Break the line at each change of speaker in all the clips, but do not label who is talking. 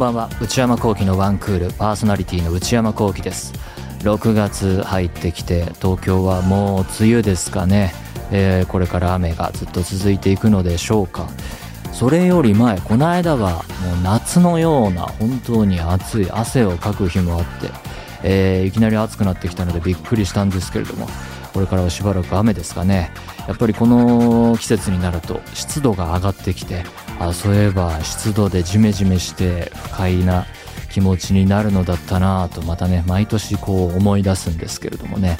んばんは。内山聖輝のワンクールパーソナリティの内山聖輝です。6月入ってきて東京はもう梅雨ですかね、えー、これから雨がずっと続いていくのでしょうか。それより前この間はもう夏のような本当に暑い汗をかく日もあって、えー、いきなり暑くなってきたのでびっくりしたんですけれどもこれからはしばらく雨ですかね。やっぱりこの季節になると湿度が上がってきてあそういえば湿度でジメジメして不快な気持ちになるのだったなとまたね毎年こう思い出すんですけれどもね、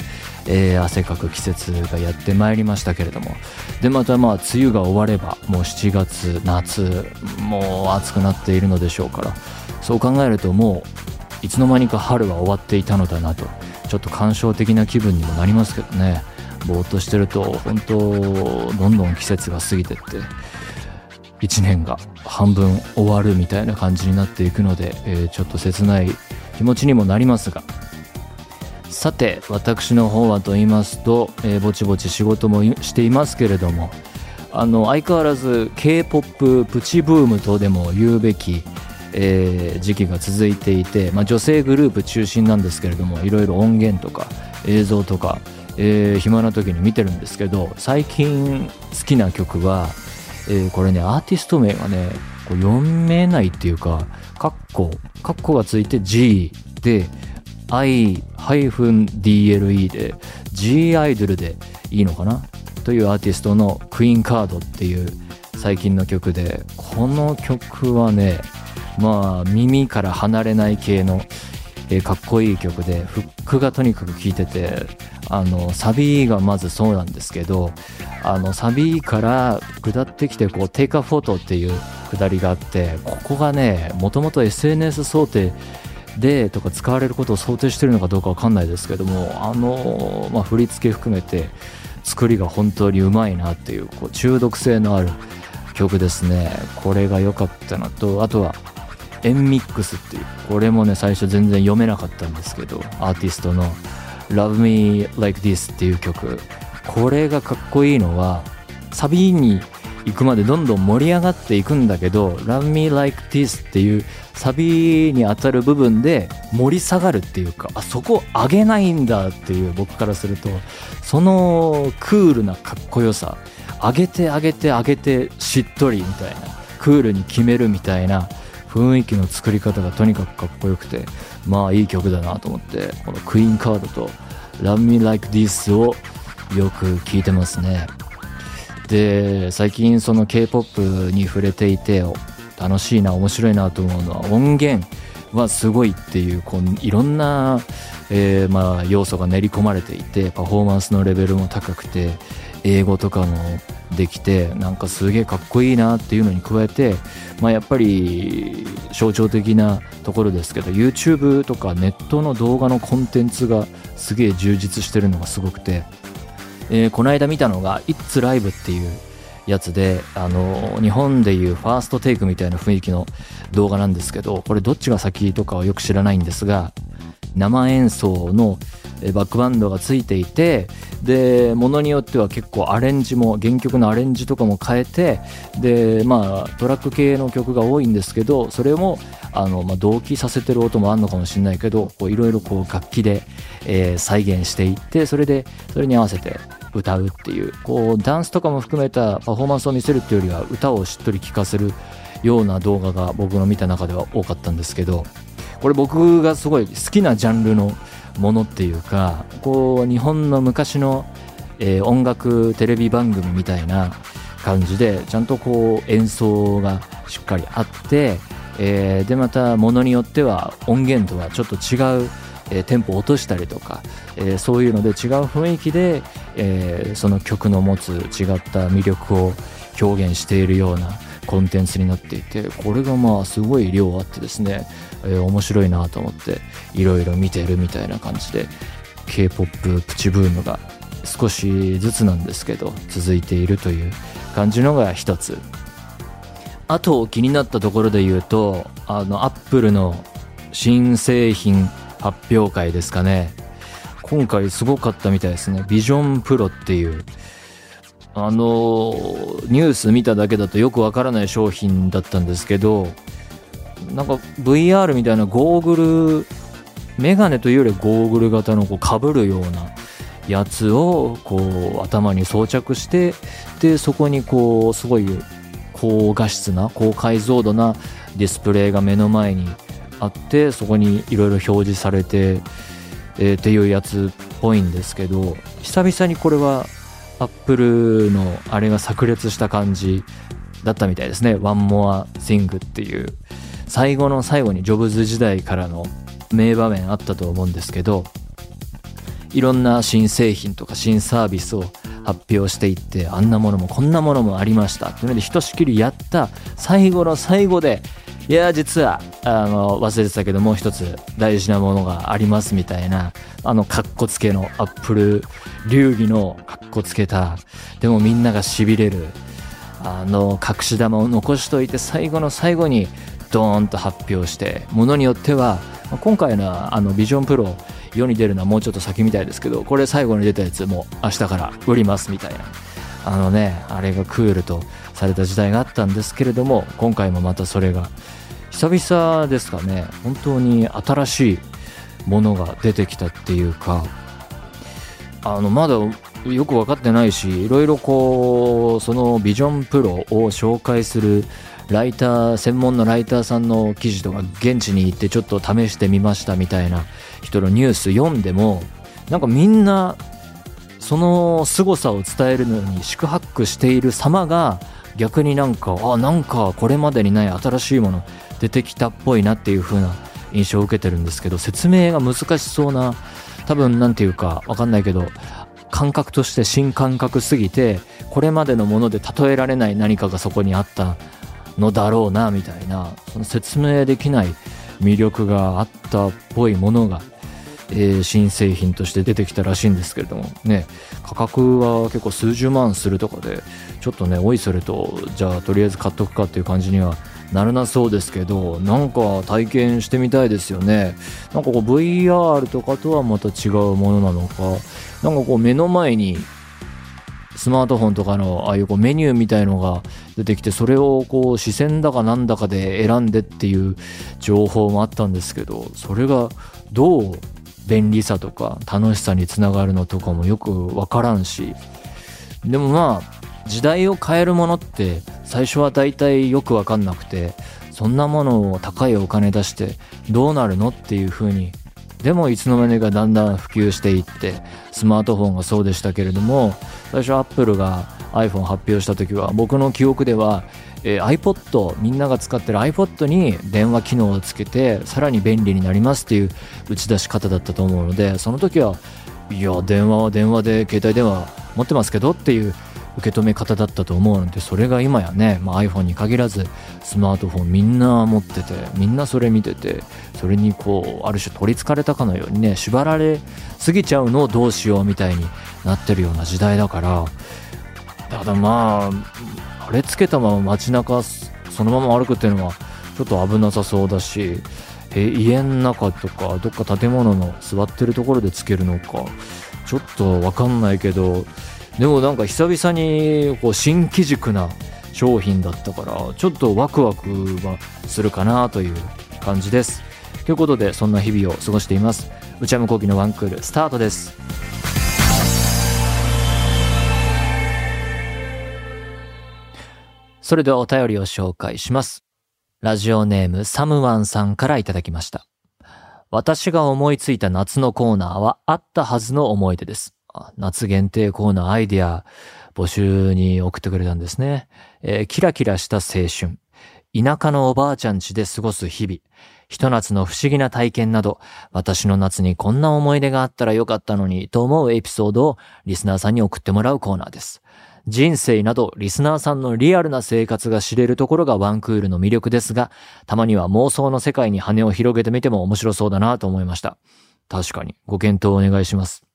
えー、汗かく季節がやってまいりましたけれども。でまたまあ梅雨が終わればもう7月夏もう暑くなっているのでしょうからそう考えるともういつの間にか春は終わっていたのだなと。ちょっと感傷的な気分にもなりますけどね。ぼーっとしてると本当どんどん季節が過ぎてって。1年が半分終わるみたいな感じになっていくので、えー、ちょっと切ない気持ちにもなりますが。さて私の方はと言いますと、えー、ぼちぼち仕事もしていますけれどもあの相変わらず K-POP プチブームとでも言うべき、えー、時期が続いていて、まあ、女性グループ中心なんですけれどもいろいろ音源とか映像とか、えー、暇な時に見てるんですけど最近好きな曲はえー、これね、アーティスト名がね、こう読めないっていうか、カッコ、カッコがついて G で、I-DLE で G アイドルでいいのかな？というアーティストのクイーンカードっていう最近の曲で、この曲はね、まあ耳から離れない系の、えー、かっこいい曲で、フックがとにかく聴いてて、あのサビがまずそうなんですけどあのサビから下ってきてこうテイクアフォトっていう下りがあってここがねもともと SNS 想定でとか使われることを想定してるのかどうかわかんないですけどもあの、まあ、振り付け含めて作りが本当にうまいなっていうこう中毒性のある曲ですね。これが良かったのとあとはエンミックスっていうこれもね最初全然読めなかったんですけどアーティストの Love Me Like This っていう曲。これがかっこいいのはサビに行くまでどんどん盛り上がっていくんだけど Love Me Like This っていうサビに当たる部分で盛り下がるっていうかあそこ上げないんだっていう僕からするとそのクールなかっこよさ上げて上げて上げてしっとりみたいなクールに決めるみたいな雰囲気の作り方がとにかくかっこよくてまあいい曲だなと思ってこのクイーンカードと Love Me Like This をよく聴いてますね。で最近その K-POP に触れていて楽しいな面白いなと思うのは音源はすごいっていうこういろんな、えー、まあ要素が練り込まれていてパフォーマンスのレベルも高くて英語とかもできてなんかすげえかっこいいなっていうのに加えて、まあ、やっぱり象徴的なところですけど YouTube とかネットの動画のコンテンツがすげえ充実してるのがすごくて、えー、この間見たのが「It's Live」っていうやつであの日本でいうファーストテイクみたいな雰囲気の動画なんですけどこれどっちが先とかはよく知らないんですが生演奏のバックバンドがついていてでものによっては結構アレンジも原曲のアレンジとかも変えてでまあトラック系の曲が多いんですけどそれもあの、まあ、同期させてる音もあるのかもしれないけどいろいろ楽器で、えー、再現していってそれでそれに合わせて歌うっていうこうダンスとかも含めたパフォーマンスを見せるっていうよりは歌をしっとり聴かせるような動画が僕の見た中では多かったんですけどこれ僕がすごい好きなジャンルのものっていうかこう日本の昔の、えー、音楽テレビ番組みたいな感じでちゃんとこう演奏がしっかりあって、えー、でまたものによっては音源とはちょっと違う、えー、テンポを落としたりとか、えー、そういうので違う雰囲気で、えー、その曲の持つ違った魅力を表現しているようなコンテンツになっていてこれがまあすごい量あってですね、えー、面白いなと思っていろいろ見てるみたいな感じで K-POP プチブームが少しずつなんですけど続いているという感じのが一つ。あと気になったところで言うとあのアップルの新製品発表会ですかね。今回すごかったみたいですね。ビジョンプロっていうあのニュース見ただけだとよくわからない商品だったんですけどなんか VR みたいなゴーグルメガネというよりゴーグル型のこう被るようなやつをこう頭に装着してでそこにこうすごい高画質な高解像度なディスプレイが目の前にあってそこにいろいろ表示されて、えー、っていうやつっぽいんですけど久々にこれはアップルのあれが炸裂した感じだったみたいですね。One More Thing っていう最後の最後にジョブズ時代からの名場面あったと思うんですけどいろんな新製品とか新サービスを発表していってあんなものもこんなものもありましたっていうのでひとしきりやった最後の最後でいや実はあの忘れてたけどもう一つ大事なものがありますみたいなあのカッコつけのアップル流儀のカッコつけたでもみんながしびれるあの隠し玉を残しといて最後の最後にドーンと発表してものによっては今回のあのビジョンプロ世に出るのはもうちょっと先みたいですけどこれ最後に出たやつもう明日から売りますみたいな。あのねあれがクールとされた時代があったんですけれども今回もまたそれが久々ですかね。本当に新しいものが出てきたっていうかあのまだよく分かってないしいろいろこうそのビジョンプロを紹介するライター専門のライターさんの記事とか現地に行ってちょっと試してみましたみたいな人のニュース読んでもなんかみんなその凄さを伝えるのに四苦八苦している様が逆になんかあなんかこれまでにない新しいもの出てきたっぽいなっていう風な印象を受けてるんですけど説明が難しそうな多分何て言うか分かんないけど感覚として新感覚すぎてこれまでのもので例えられない何かがそこにあったのだろうなみたいなその説明できない魅力があったっぽいものが、えー、新製品として出てきたらしいんですけれどもね価格は結構数十万するとかでちょっとねおいそれとじゃあとりあえず買っとくかっていう感じにはならなそうですけどなんか体験してみたいですよね。なんかこう VR とかとはまた違うものなのか。なんかこう目の前にスマートフォンとかのああいうこうメニューみたいのが出てきてそれをこう視線だかなんだかで選んでっていう情報もあったんですけどそれがどう便利さとか楽しさにつながるのとかもよくわからんし。でもまあ時代を変えるものって最初は大体よくわかんなくてそんなものを高いお金出してどうなるのっていう風にでもいつの間にかだんだん普及していってスマートフォンがそうでしたけれども最初アップルが iPhone 発表した時は僕の記憶では、えー、iPod みんなが使ってる iPod に電話機能をつけてさらに便利になりますっていう打ち出し方だったと思うのでその時はいや電話は電話で携帯電話持ってますけどっていう受け止め方だったと思うのでそれが今やね、まあ、iPhone に限らずスマートフォンみんな持っててみんなそれ見ててそれにこうある種取りつかれたかのようにね縛られすぎちゃうのをどうしようみたいになってるような時代だからただまああれつけたまま街中そのまま歩くっていうのはちょっと危なさそうだしえ家の中とかどっか建物の座ってるところでつけるのかちょっと分かんないけどでもなんか久々にこう新機軸な商品だったからちょっとワクワクはするかなという感じです。ということでそんな日々を過ごしています。内山昂輝のワンクールスタートです。それではお便りを紹介しますラジオネームサムワンさんからいただきました私が思いついた夏のコーナーはあったはずの思い出です夏限定コーナーアイディア募集に送ってくれたんですね。えー、キラキラした青春。田舎のおばあちゃん家で過ごす日々。ひと夏の不思議な体験など、私の夏にこんな思い出があったらよかったのにと思うエピソードをリスナーさんに送ってもらうコーナーです。人生などリスナーさんのリアルな生活が知れるところがワンクールの魅力ですが、たまには妄想の世界に羽を広げてみても面白そうだなと思いました。確かにご検討お願いします。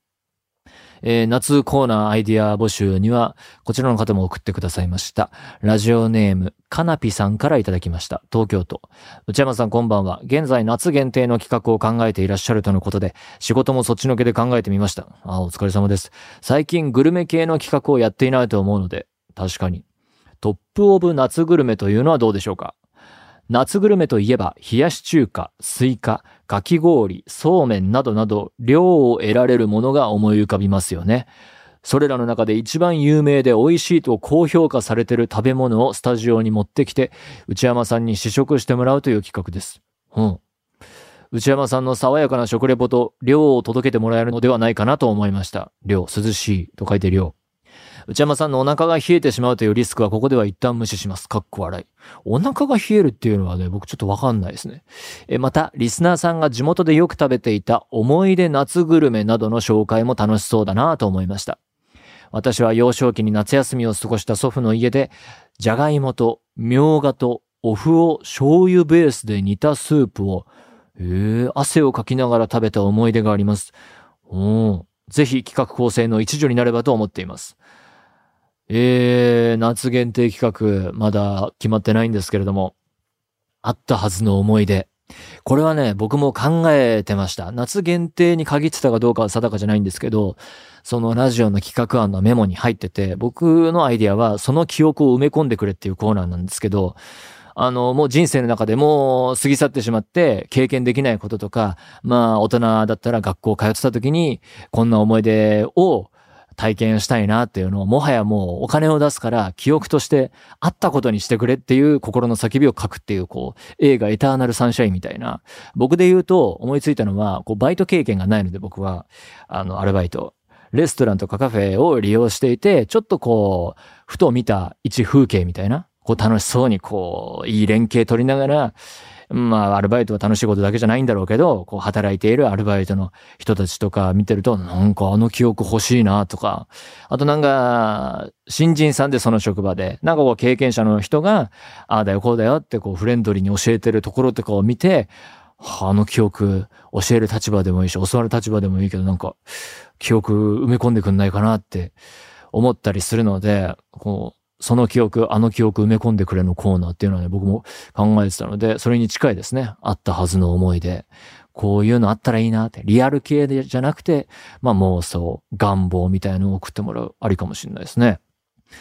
えー、夏コーナーアイディア募集には、こちらの方も送ってくださいました。ラジオネーム、かなぴさんからいただきました。東京都。内山さんこんばんは。現在夏限定の企画を考えていらっしゃるとのことで、仕事もそっちのけで考えてみました。あ、お疲れ様です。最近グルメ系の企画をやっていないと思うので、確かに。 Top of 夏グルメというのはどうでしょうか？夏グルメといえば、冷やし中華、スイカ、かき氷、そうめんなどなど、涼を得られるものが思い浮かびますよね。それらの中で一番有名で美味しいと高評価されている食べ物をスタジオに持ってきて、内山さんに試食してもらうという企画です。うん。内山さんの爽やかな食レポと涼を届けてもらえるのではないかなと思いました。涼、涼しいと書いて涼。内山さんのお腹が冷えてしまうというリスクはここでは一旦無視します。かっこ笑い。お腹が冷えるっていうのはね、僕ちょっとわかんないですね。え、また、リスナーさんが地元でよく食べていた思い出夏グルメなどの紹介も楽しそうだなと思いました。私は幼少期に夏休みを過ごした祖父の家で、じゃがいもとみょうがとお麩を醤油ベースで煮たスープを、えー、汗をかきながら食べた思い出があります。おぜひ企画構成の一助になればと思っています。えー、夏限定企画、まだ決まってないんですけれども、あったはずの思い出。これはね、僕も考えてました。夏限定に限ってたかどうかは定かじゃないんですけど、そのラジオの企画案のメモに入ってて、僕のアイディアはその記憶を埋め込んでくれっていうコーナーなんですけど、あの、もう人生の中でもう過ぎ去ってしまって経験できないこととか、まあ大人だったら学校通ってた時にこんな思い出を体験したいなっていうのをもはやもうお金を出すから記憶としてあったことにしてくれっていう心の叫びを書くっていうこう映画エターナルサンシャインみたいな。僕で言うと思いついたのはこうバイト経験がないので僕はあのアルバイト。レストランとかカフェを利用していて、ちょっとこう、ふと見た一風景みたいな、こう楽しそうにこう、いい連携取りながら、まあ、アルバイトは楽しいことだけじゃないんだろうけど、こう、働いているアルバイトの人たちとか見てると、なんかあの記憶欲しいなとか、あとなんか、新人さんでその職場で、なんかこう、経験者の人が、ああだよ、こうだよってこう、フレンドリーに教えてるところとかを見て、あの記憶、教える立場でもいいし、教わる立場でもいいけど、なんか、記憶埋め込んでくんないかなって思ったりするので、こう、その記憶、あの記憶埋め込んでくれのコーナーっていうのはね、僕も考えてたので、それに近いですね。あったはずの思いで、こういうのあったらいいなって、リアル系でじゃなくて、まあ妄想、願望みたいなのを送ってもらう、ありかもしれないですね。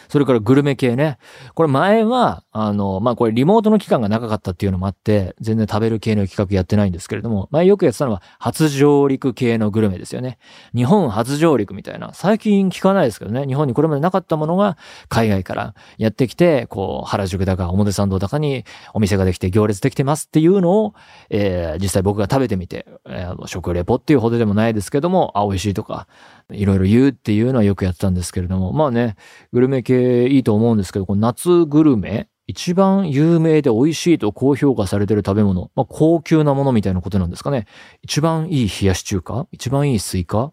それからグルメ系ね。これ前は、あの、まあ、これリモートの期間が長かったっていうのもあって、全然食べる系の企画やってないんですけれども、前よくやってたのは初上陸系のグルメですよね。日本初上陸みたいな。最近聞かないですけどね。日本にこれまでなかったものが海外からやってきて、こう、原宿だか表参道だかにお店ができて行列できてますっていうのを、えー、実際僕が食べてみて、えー、食レポっていうほどでもないですけども、あ、美味しいとか、いろいろ言うっていうのはよくやってたんですけれども、まあね、グルメ系いいと思うんですけど、この夏グルメ、一番有名で美味しいと高評価されてる食べ物、まあ高級なものみたいなことなんですかね。一番いい冷やし中華一番いいスイカ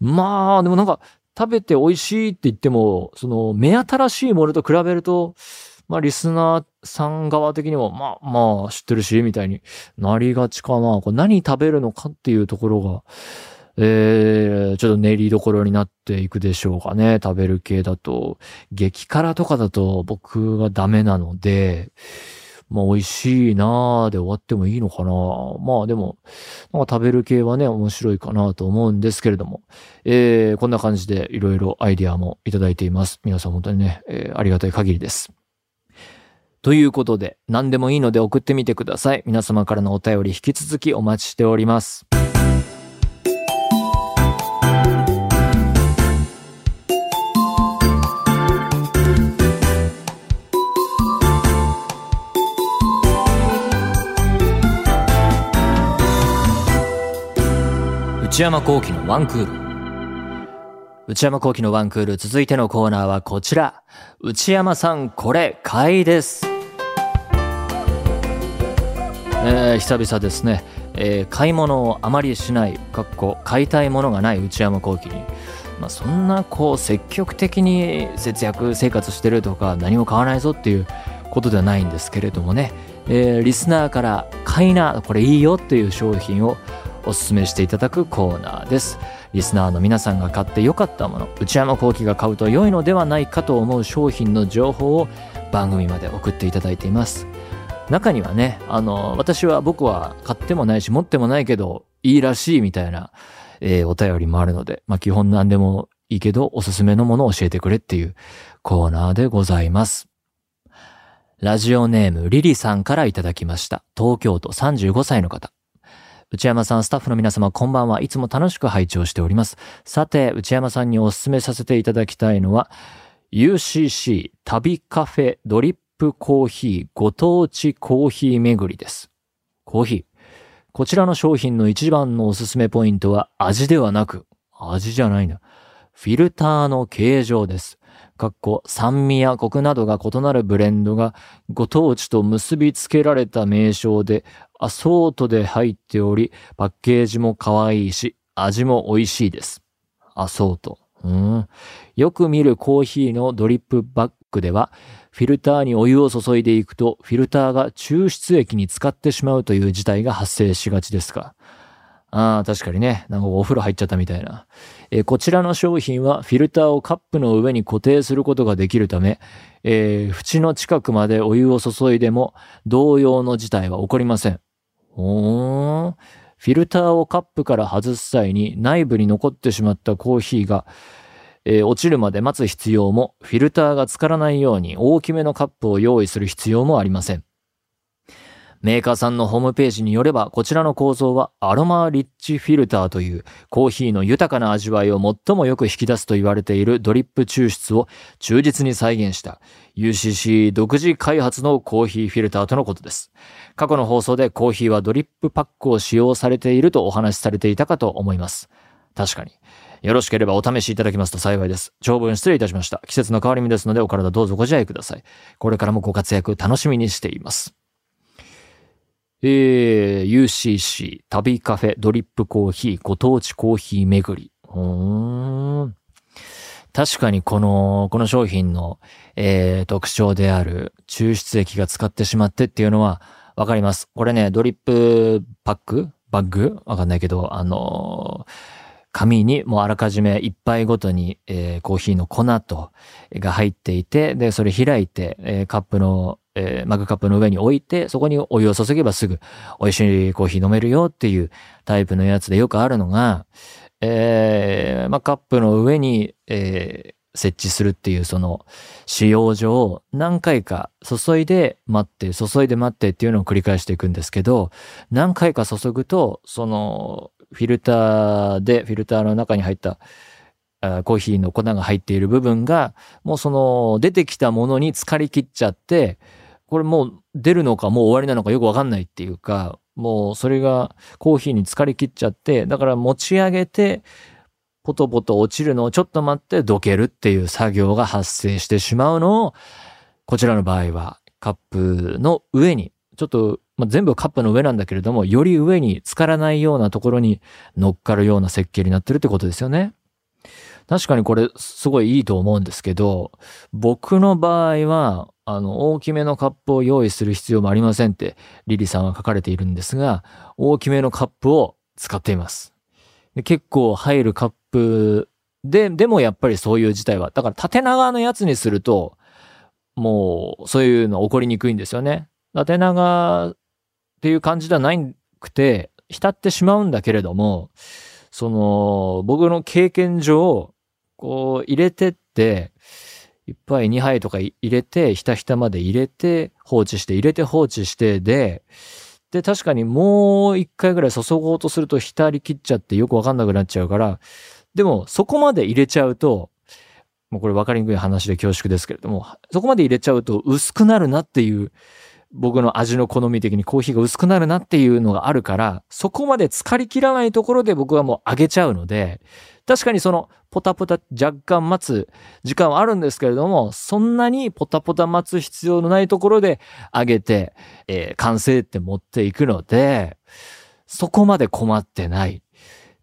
まあ、でもなんか、食べて美味しいって言っても、その、目新しいものと比べると、まあ、リスナーさん側的にも、まあ、まあ、知ってるし、みたいになりがちかな。これ何食べるのかっていうところが、えー、ちょっと練りどころになっていくでしょうかね。食べる系だと。激辛とかだと僕がダメなので、まあ美味しいなーで終わってもいいのかなまあでも、なんか食べる系はね、面白いかなと思うんですけれども、えー、こんな感じでいろいろアイディアもいただいています。皆さん本当にね、えー、ありがたい限りです。ということで、何でもいいので送ってみてください。皆様からのお便り引き続きお待ちしております。内山幸喜のワンクール。内山幸喜のワンクール。続いてのコーナーはこちら。内山さん、これ、買いです。えー、久々ですね。えー、買い物をあまりしない、かっこ、買いたいものがない内山幸喜に。まあ、そんな、こう、積極的に節約生活してるとか、何も買わないぞっていうことではないんですけれどもね。えー、リスナーから買いな、これいいよっていう商品をおすすめしていただくコーナーです。リスナーの皆さんが買って良かったもの、内山幸輝が買うと良いのではないかと思う商品の情報を番組まで送っていただいています。中にはね、あの、私は僕は買ってもないし持ってもないけどいいらしいみたいな、えー、お便りもあるので、まあ基本何でもいいけどおすすめのものを教えてくれっていうコーナーでございます。ラジオネームリリさんからいただきました。東京都35歳の方。内山さん、スタッフの皆様、こんばんは。いつも楽しく拝聴しております。さて、内山さんにお勧めさせていただきたいのは、UCC 旅カフェドリップコーヒーご当地コーヒー巡りです。コーヒー。こちらの商品の一番のおすすめポイントは味ではなく、味じゃないな。フィルターの形状です。かっこ酸味やコクなどが異なるブレンドがご当地と結びつけられた名称でアソートで入っており、パッケージも可愛いし、味も美味しいです。アソート。うん。よく見るコーヒーのドリップバッグでは、フィルターにお湯を注いでいくと、フィルターが抽出液に使ってしまうという事態が発生しがちですか。ああ、確かにね。なんかお風呂入っちゃったみたいな。えーこちらの商品はフィルターをカップの上に固定することができるため、えー縁の近くまでお湯を注いでも同様の事態は起こりません。おーフィルターをカップから外す際に内部に残ってしまったコーヒーが、えー落ちるまで待つ必要も、フィルターが浸からないように大きめのカップを用意する必要もありません。メーカーさんのホームページによれば、こちらの構造はアロマリッチフィルターというコーヒーの豊かな味わいを最もよく引き出すと言われているドリップ抽出を忠実に再現した UCC 独自開発のコーヒーフィルターとのことです。過去の放送でコーヒーはドリップパックを使用されているとお話しされていたかと思います。確かに。よろしければお試しいただきますと幸いです。長文失礼いたしました。季節の変わり目ですのでお体どうぞご自愛ください。これからもご活躍楽しみにしています。えー、UCC 旅カフェドリップコーヒーご当地コーヒー巡り。うーん確かにこの、この商品の、えー、特徴である抽出液が使ってしまってっていうのはわかります。これね、ドリップパックバッグ？わかんないけど、あのー紙にもうあらかじめ一杯ごとに、えーコーヒーの粉と、が入っていて、で、それ開いて、えーカップの、えーマグカップの上に置いて、そこにお湯を注げばすぐ美味しいコーヒー飲めるよっていうタイプのやつでよくあるのが、えーまあ、カップの上に、えー設置するっていうその使用上何回か注いで待って注いで待ってっていうのを繰り返していくんですけど何回か注ぐとそのフィルターでフィルターの中に入ったコーヒーの粉が入っている部分がもうその出てきたものに浸かりきっちゃってこれもう出るのかもう終わりなのかよくわかんないっていうかもうそれがコーヒーに浸かりきっちゃってだから持ち上げてポトポト落ちるのをちょっと待ってどけるっていう作業が発生してしまうのをこちらの場合はカップの上にちょっと、まあ、全部カップの上なんだけれどもより上に浸からないようなところに乗っかるような設計になってるってことですよね。確かにこれすごいいいと思うんですけど、僕の場合は、あの、大きめのカップを用意する必要もありませんって、リリさんは書かれているんですが、大きめのカップを使っています。で結構入るカップで、でもやっぱりそういう事態は、だから縦長のやつにすると、もうそういうの起こりにくいんですよね。縦長っていう感じではないくて、浸ってしまうんだけれども、その、僕の経験上、こう入れてって、一杯2杯とか入れて、ひたひたまで入れて、放置して、入れて放置して、で、で、確かにもう一回ぐらい注ごうとすると浸り切っちゃってよくわかんなくなっちゃうから、でもそこまで入れちゃうと、もうこれ分かりにくい話で恐縮ですけれども、そこまで入れちゃうと薄くなるなっていう、僕の味の好み的にコーヒーが薄くなるなっていうのがあるから、そこまで浸かりきらないところで僕はもう上げちゃうので、確かにそのポタポタ若干待つ時間はあるんですけれども、そんなにポタポタ待つ必要のないところで上げて、えー完成って持っていくので、そこまで困ってないっ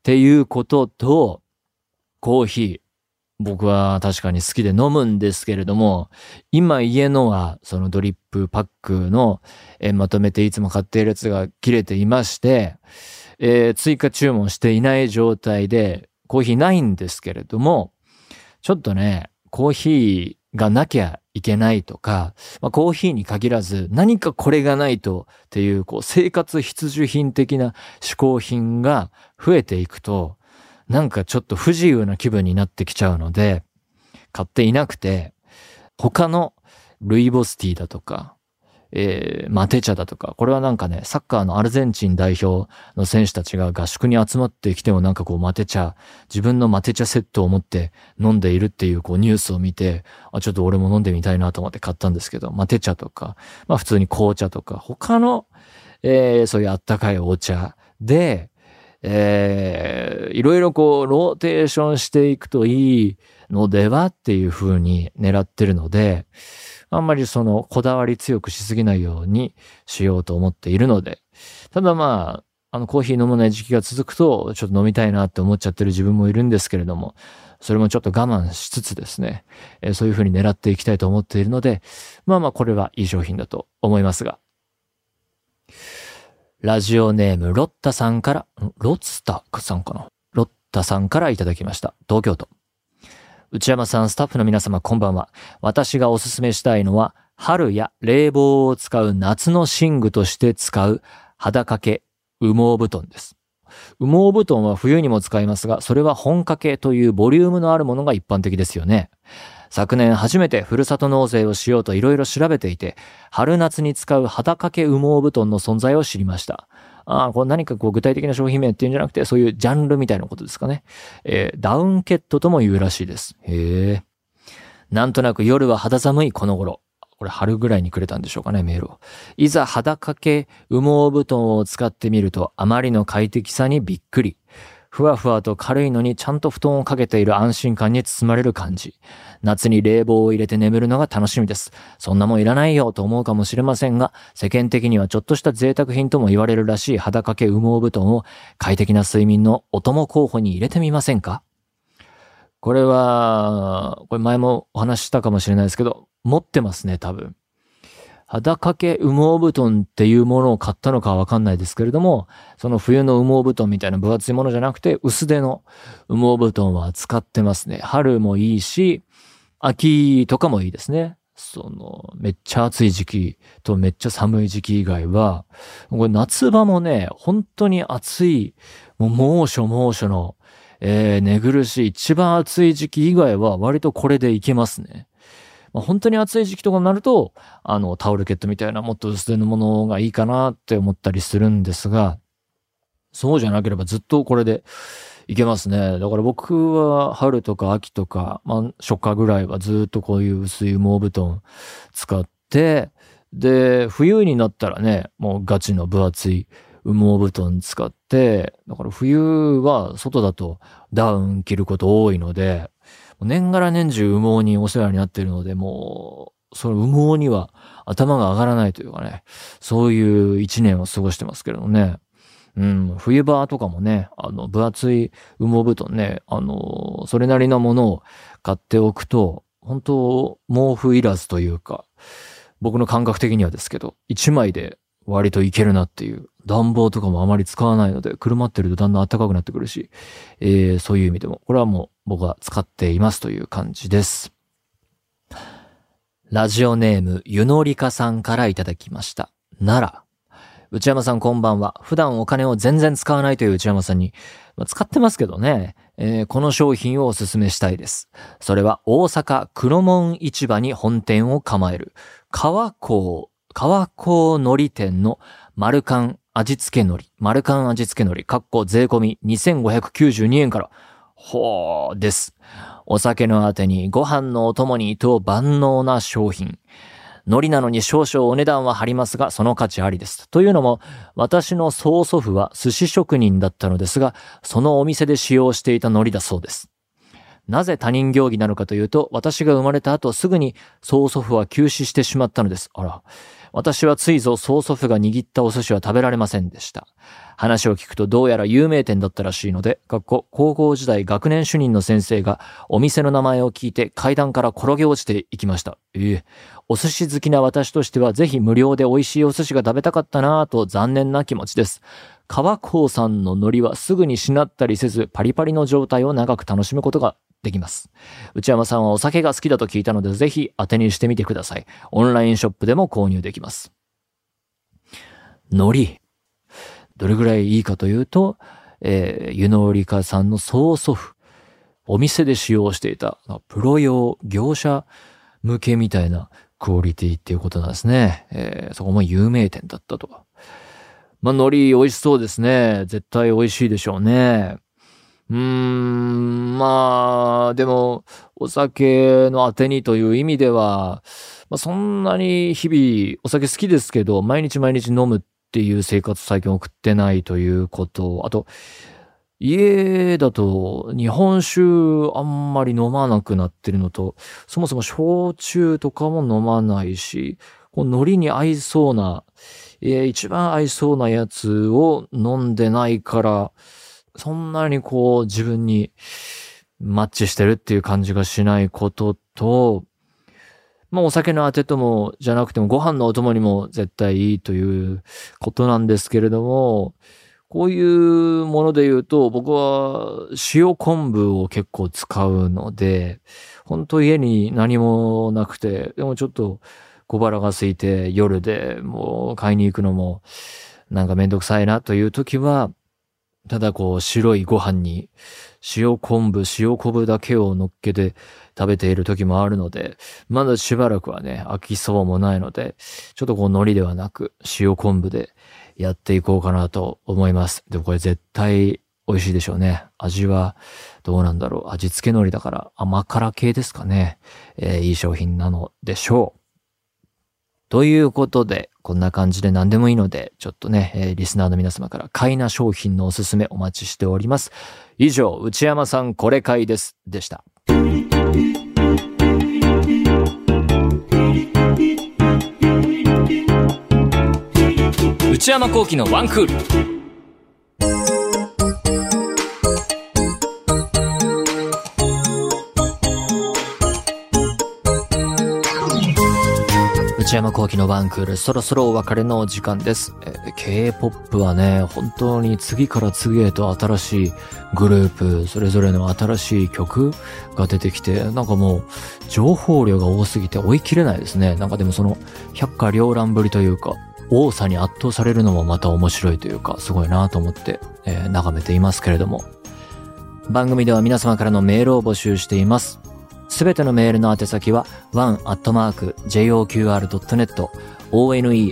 ていうことと、コーヒー。僕は確かに好きで飲むんですけれども、今家のはそのドリップパックの、えーまとめていつも買っているやつが切れていまして、えー追加注文していない状態でコーヒーないんですけれども、ちょっとね、コーヒーがなきゃいけないとか、まあ、コーヒーに限らず何かこれがないとっていうこう生活必需品的な嗜好品が増えていくと、なんかちょっと不自由な気分になってきちゃうので、買っていなくて、他のルイボスティーだとか、えー、マテ茶だとか、これはなんかね、サッカーのアルゼンチン代表の選手たちが合宿に集まってきてもなんかこうマテ茶、自分のマテ茶セットを持って飲んでいるっていうこうニュースを見て、あ、ちょっと俺も飲んでみたいなと思って買ったんですけど、マテ茶とか、まあ普通に紅茶とか、他の、えー、そういうあったかいお茶で、えー、いろいろこう、ローテーションしていくといいのではっていう風に狙ってるので、あんまりそのこだわり強くしすぎないようにしようと思っているので、ただまあ、あのコーヒー飲まない時期が続くと、ちょっと飲みたいなって思っちゃってる自分もいるんですけれども、それもちょっと我慢しつつですね、え、そういう風に狙っていきたいと思っているので、まあまあこれはいい商品だと思いますが。ラジオネームロッタさんから、ロッツタさんかな？ロッタさんからいただきました。東京都。内山さん、スタッフの皆様、こんばんは。私がおすすめしたいのは、春や冷房を使う夏の寝具として使う肌掛け羽毛布団です。羽毛布団は冬にも使いますが、それは本掛けというボリュームのあるものが一般的ですよね。昨年初めてふるさと納税をしようと色々調べていて、春夏に使う肌掛け羽毛布団の存在を知りました。あ、これ何かこう具体的な商品名っていうんじゃなくて、そういうジャンルみたいなことですかね。えー、ダウンケットとも言うらしいです。へえ。なんとなく夜は肌寒いこの頃。これ春ぐらいにくれたんでしょうかね、メールを。いざ肌掛け羽毛布団を使ってみると、あまりの快適さにびっくり。ふわふわと軽いのにちゃんと布団をかけている安心感に包まれる感じ。夏に冷房を入れて眠るのが楽しみです。そんなもんいらないよと思うかもしれませんが、世間的にはちょっとした贅沢品とも言われるらしい肌掛け羽毛布団を快適な睡眠のお供候補に入れてみませんか？これは、これ前もお話ししたかもしれないですけど、持ってますね、多分。肌掛け羽毛布団っていうものを買ったのかわかんないですけれども、その冬の羽毛布団みたいな分厚いものじゃなくて、薄手の羽毛布団は使ってますね。春もいいし、秋とかもいいですね。その、めっちゃ暑い時期とめっちゃ寒い時期以外は、これ夏場もね、本当に暑い、もう猛暑猛暑の、えー、寝苦しい一番暑い時期以外は割とこれでいけますね。まあ、本当に暑い時期とかになると、あの、タオルケットみたいなもっと薄手のものがいいかなって思ったりするんですが、そうじゃなければずっとこれでいけますね。だから僕は春とか秋とか、まあ初夏ぐらいはずっとこういう薄い羽毛布団使って、で、冬になったらね、もうガチの分厚い羽毛布団使って、だから冬は外だとダウン着ること多いので、年がら年中羽毛にお世話になっているので、もう、その羽毛には頭が上がらないというかね、そういう一年を過ごしてますけれどね。うん、冬場とかもね、あの、分厚い羽毛布団ね、あの、それなりのものを買っておくと、本当毛布いらずというか、僕の感覚的にはですけど、一枚で割といけるなっていう。暖房とかもあまり使わないので、車ってるとだんだん暖かくなってくるし、えー、そういう意味でも、これはもう僕は使っていますという感じです。ラジオネーム、ゆのりかさんからいただきました。なら、内山さんこんばんは。普段お金を全然使わないという内山さんに、まあ、使ってますけどね、えー、この商品をお勧めしたいです。それは大阪黒門市場に本店を構える、川港、川港海苔店の丸缶味付け海苔、丸缶味付け海苔、かっこ税込み2592円から、ほーです。お酒のあてにご飯のお供にと万能な商品。海苔なのに少々お値段は張りますが、その価値ありです。というのも、私の曽祖父は寿司職人だったのですが、そのお店で使用していた海苔だそうです。なぜ他人行儀なのかというと、私が生まれた後すぐに曽祖父は急死してしまったのです。あら。私はついぞ曽祖父が握ったお寿司は食べられませんでした。話を聞くとどうやら有名店だったらしいので、学校高校時代学年主任の先生がお店の名前を聞いて階段から転げ落ちていきました。ええお寿司好きな私としてはぜひ無料で美味しいお寿司が食べたかったなぁと残念な気持ちです。川高さんの海苔はすぐにしなったりせずパリパリの状態を長く楽しむことができます。内山さんはお酒が好きだと聞いたので、ぜひ当てにしてみてください。オンラインショップでも購入できます。海苔。どれぐらいいいかというと、えー、湯のりかさんの曽祖父。お店で使用していた、プロ用業者向けみたいなクオリティっていうことなんですね。えー、そこも有名店だったとか。まあ、海苔美味しそうですね。絶対美味しいでしょうね。うーん、まあ、でも、お酒のあてにという意味では、まあ、そんなに日々お酒好きですけど、毎日毎日飲むっていう生活最近送ってないということ。あと、家だと日本酒あんまり飲まなくなってるのと、そもそも焼酎とかも飲まないし、こう海苔に合いそうな、えー、一番合いそうなやつを飲んでないから、そんなにこう自分にマッチしてるっていう感じがしないことと、まあお酒のあてともじゃなくてもご飯のお供にも絶対いいということなんですけれども、こういうもので言うと僕は塩昆布を結構使うので、本当家に何もなくて、でもちょっと小腹が空いて夜でもう買いに行くのもなんかめんどくさいなという時は、ただこう白いご飯に塩昆布、塩昆布だけを乗っけて食べている時もあるので、まだしばらくはね、飽きそうもないので、ちょっとこう海苔ではなく塩昆布でやっていこうかなと思います。でもこれ絶対美味しいでしょうね。味はどうなんだろう。味付け海苔だから甘辛系ですかね。えー、いい商品なのでしょう。ということで、こんな感じで何でもいいので、ちょっとね、えー、リスナーの皆様から買いな商品のおすすめお待ちしております。以上、内山さんこれ買いです。でした。内山幸喜のワンクール。内山幸喜のワンクール、そろそろお別れのお時間です。K-POP はね、本当に次から次へと新しいグループ、それぞれの新しい曲が出てきて、なんかもう、情報量が多すぎて追い切れないですね。なんかでもその、百花繚乱ぶりというか、多さに圧倒されるのもまた面白いというか、すごいなと思って、えー、眺めていますけれども。番組では皆様からのメールを募集しています。すべてのメールの宛先は one.joqr.net one.joqr.net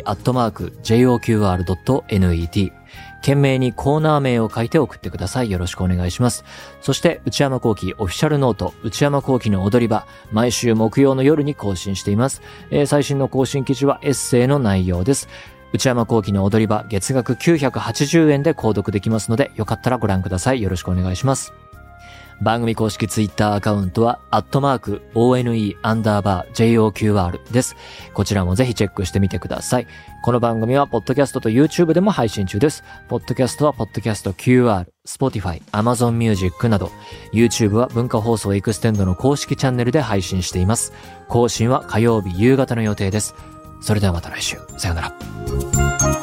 懸命にコーナー名を書いて送ってください。よろしくお願いします。そして、内山幸喜オフィシャルノート、内山幸喜の踊り場、毎週木曜の夜に更新しています。えー、最新の更新記事はエッセイの内容です。内山幸喜の踊り場、月額980円で購読できますので、よかったらご覧ください。よろしくお願いします。番組公式ツイッターアカウントは、アットマーク、ONE アンダーバー JOQR です。こちらもぜひチェックしてみてください。この番組は、ポッドキャストと YouTube でも配信中です。ポッドキャストは、ポッドキャスト QR、Spotify、Amazon Music など、YouTube は文化放送エクステンドの公式チャンネルで配信しています。更新は火曜日夕方の予定です。それではまた来週。さよなら。